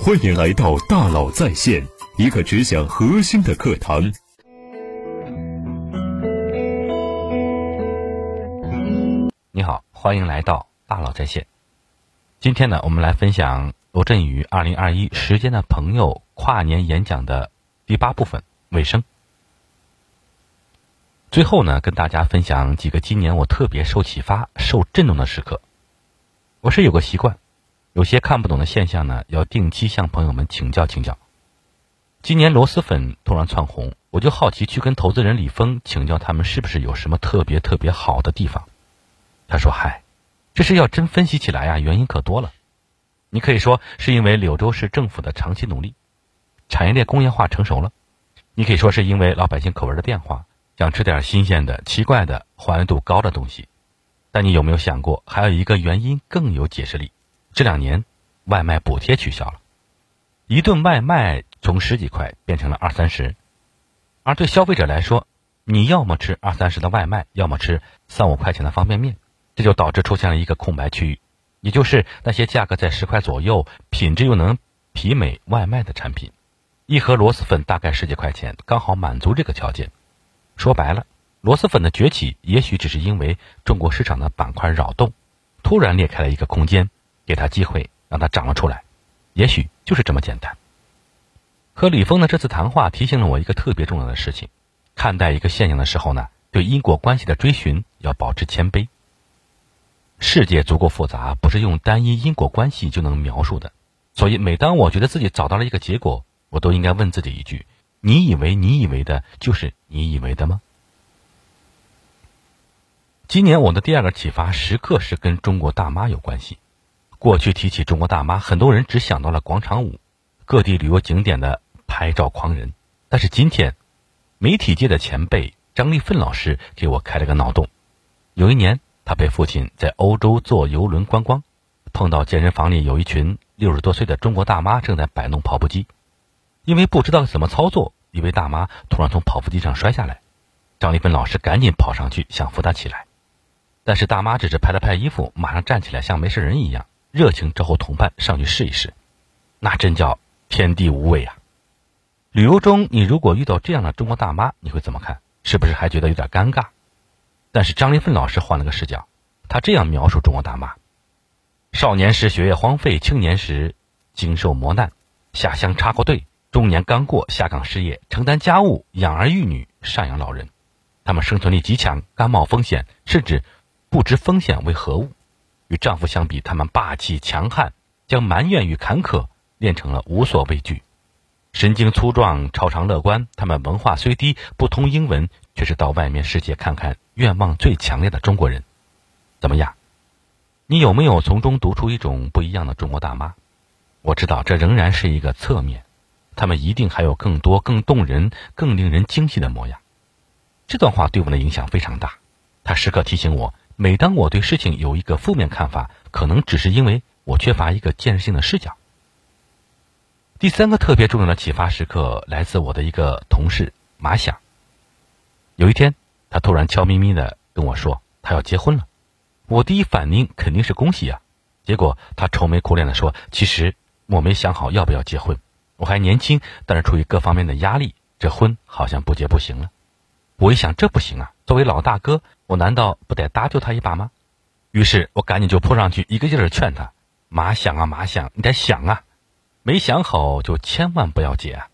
欢迎来到大佬在线，一个只讲核心的课堂。你好，欢迎来到大佬在线。今天呢，我们来分享罗振宇二零二一时间的朋友跨年演讲的第八部分尾声。最后呢，跟大家分享几个今年我特别受启发、受震动的时刻。我是有个习惯。有些看不懂的现象呢，要定期向朋友们请教请教。今年螺蛳粉突然窜红，我就好奇去跟投资人李峰请教，他们是不是有什么特别特别好的地方？他说：“嗨，这是要真分析起来呀，原因可多了。你可以说是因为柳州市政府的长期努力，产业链工业化成熟了；你可以说是因为老百姓口味的变化，想吃点新鲜的、奇怪的、还原度高的东西。但你有没有想过，还有一个原因更有解释力？”这两年，外卖补贴取消了，一顿外卖从十几块变成了二三十，而对消费者来说，你要么吃二三十的外卖，要么吃三五块钱的方便面，这就导致出现了一个空白区域，也就是那些价格在十块左右、品质又能媲美外卖的产品，一盒螺蛳粉大概十几块钱，刚好满足这个条件。说白了，螺蛳粉的崛起也许只是因为中国市场的板块扰动，突然裂开了一个空间。给他机会，让他长了出来，也许就是这么简单。和李峰的这次谈话提醒了我一个特别重要的事情：看待一个现象的时候呢，对因果关系的追寻要保持谦卑。世界足够复杂，不是用单一因果关系就能描述的。所以，每当我觉得自己找到了一个结果，我都应该问自己一句：你以为你以为的，就是你以为的吗？今年我的第二个启发时刻是跟中国大妈有关系。过去提起中国大妈，很多人只想到了广场舞、各地旅游景点的拍照狂人。但是今天，媒体界的前辈张立奋老师给我开了个脑洞。有一年，他陪父亲在欧洲坐游轮观光，碰到健身房里有一群六十多岁的中国大妈正在摆弄跑步机。因为不知道怎么操作，一位大妈突然从跑步机上摔下来，张立奋老师赶紧跑上去想扶她起来，但是大妈只是拍了拍衣服，马上站起来像没事人一样。热情招呼同伴上去试一试，那真叫天地无畏啊！旅游中，你如果遇到这样的中国大妈，你会怎么看？是不是还觉得有点尴尬？但是张立奋老师换了个视角，他这样描述中国大妈：少年时学业荒废，青年时经受磨难，下乡插过队，中年刚过下岗失业，承担家务，养儿育女，赡养老人。他们生存力极强，甘冒风险，甚至不知风险为何物。与丈夫相比，他们霸气强悍，将埋怨与坎坷练成了无所畏惧；神经粗壮，超常乐观。他们文化虽低，不通英文，却是到外面世界看看愿望最强烈的中国人。怎么样？你有没有从中读出一种不一样的中国大妈？我知道这仍然是一个侧面，他们一定还有更多、更动人、更令人惊喜的模样。这段话对我们的影响非常大，它时刻提醒我。每当我对事情有一个负面看法，可能只是因为我缺乏一个建设性的视角。第三个特别重要的启发时刻来自我的一个同事马想。有一天，他突然悄咪咪的跟我说他要结婚了，我第一反应肯定是恭喜啊。结果他愁眉苦脸的说：“其实我没想好要不要结婚，我还年轻，但是出于各方面的压力，这婚好像不结不行了。”我一想，这不行啊！作为老大哥，我难道不得搭救他一把吗？于是我赶紧就扑上去，一个劲儿劝他：“马想啊，马想，你得想啊！没想好就千万不要结啊！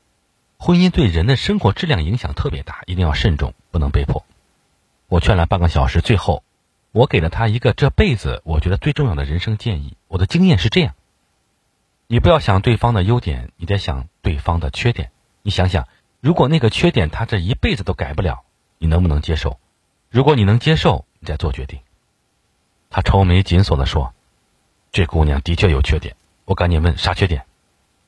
婚姻对人的生活质量影响特别大，一定要慎重，不能被迫。”我劝了半个小时，最后我给了他一个这辈子我觉得最重要的人生建议。我的经验是这样：你不要想对方的优点，你得想对方的缺点。你想想，如果那个缺点他这一辈子都改不了。你能不能接受？如果你能接受，你再做决定。他愁眉紧锁的说：“这姑娘的确有缺点。”我赶紧问：“啥缺点？”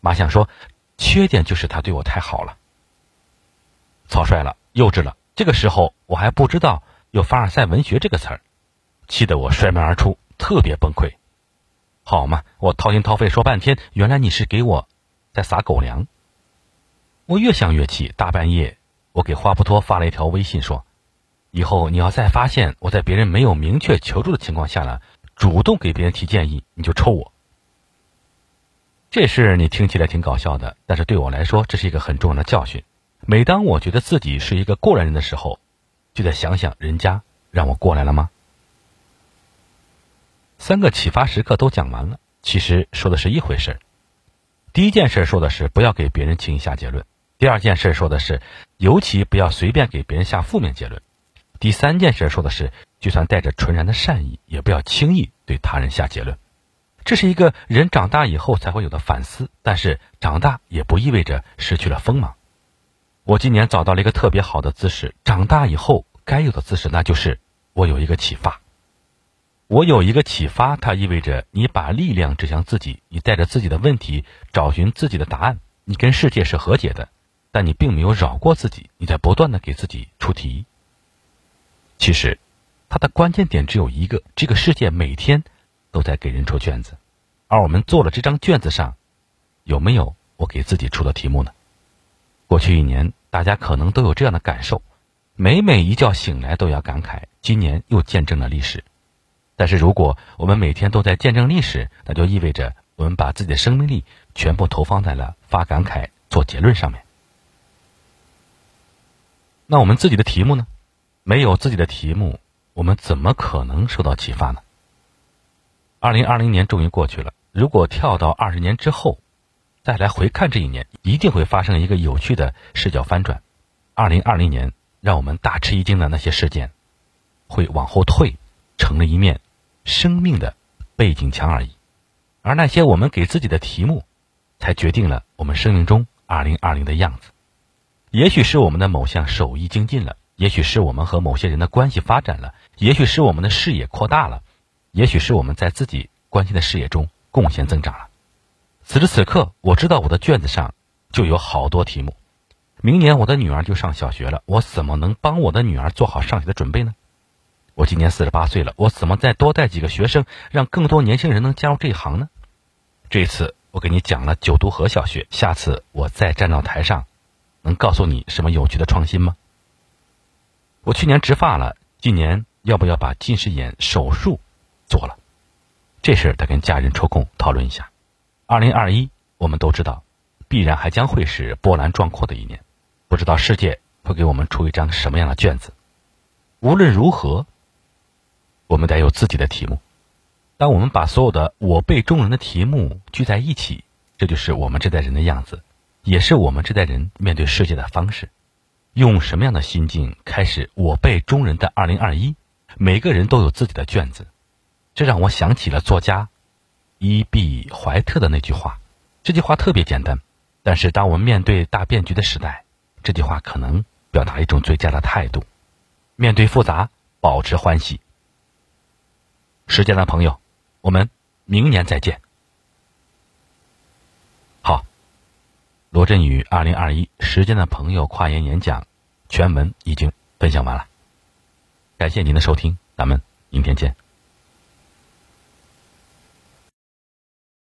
马想说：“缺点就是她对我太好了。”草率了，幼稚了。这个时候我还不知道有凡尔赛文学这个词儿，气得我摔门而出，特别崩溃。好嘛，我掏心掏肺说半天，原来你是给我在撒狗粮。我越想越气，大半夜。我给花不托发了一条微信说：“以后你要再发现我在别人没有明确求助的情况下呢，主动给别人提建议，你就抽我。”这事你听起来挺搞笑的，但是对我来说，这是一个很重要的教训。每当我觉得自己是一个过来人的时候，就得想想人家让我过来了吗？三个启发时刻都讲完了，其实说的是一回事。第一件事说的是不要给别人轻易下结论；第二件事说的是尤其不要随便给别人下负面结论；第三件事说的是就算带着纯然的善意，也不要轻易对他人下结论。这是一个人长大以后才会有的反思，但是长大也不意味着失去了锋芒。我今年找到了一个特别好的姿势，长大以后该有的姿势，那就是我有一个启发。我有一个启发，它意味着你把力量指向自己，你带着自己的问题找寻自己的答案，你跟世界是和解的，但你并没有绕过自己，你在不断的给自己出题。其实，它的关键点只有一个：这个世界每天。都在给人出卷子，而我们做了这张卷子上，有没有我给自己出的题目呢？过去一年，大家可能都有这样的感受：每每一觉醒来，都要感慨今年又见证了历史。但是，如果我们每天都在见证历史，那就意味着我们把自己的生命力全部投放在了发感慨、做结论上面。那我们自己的题目呢？没有自己的题目，我们怎么可能受到启发呢？二零二零年终于过去了。如果跳到二十年之后，再来回看这一年，一定会发生一个有趣的视角翻转。二零二零年让我们大吃一惊的那些事件，会往后退，成了一面生命的背景墙而已。而那些我们给自己的题目，才决定了我们生命中二零二零的样子。也许是我们的某项手艺精进了，也许是我们和某些人的关系发展了，也许是我们的视野扩大了。也许是我们在自己关心的事业中贡献增长了。此时此刻，我知道我的卷子上就有好多题目。明年我的女儿就上小学了，我怎么能帮我的女儿做好上学的准备呢？我今年四十八岁了，我怎么再多带几个学生，让更多年轻人能加入这一行呢？这次我给你讲了九渡河小学，下次我再站到台上，能告诉你什么有趣的创新吗？我去年植发了，今年要不要把近视眼手术？做了，这事得跟家人抽空讨论一下。二零二一，我们都知道，必然还将会是波澜壮阔的一年，不知道世界会给我们出一张什么样的卷子。无论如何，我们得有自己的题目。当我们把所有的我辈中人的题目聚在一起，这就是我们这代人的样子，也是我们这代人面对世界的方式。用什么样的心境开始我辈中人的二零二一？每个人都有自己的卷子。这让我想起了作家伊壁怀特的那句话。这句话特别简单，但是当我们面对大变局的时代，这句话可能表达一种最佳的态度：面对复杂，保持欢喜。时间的朋友，我们明年再见。好，罗振宇二零二一时间的朋友跨年演讲全文已经分享完了，感谢您的收听，咱们明天见。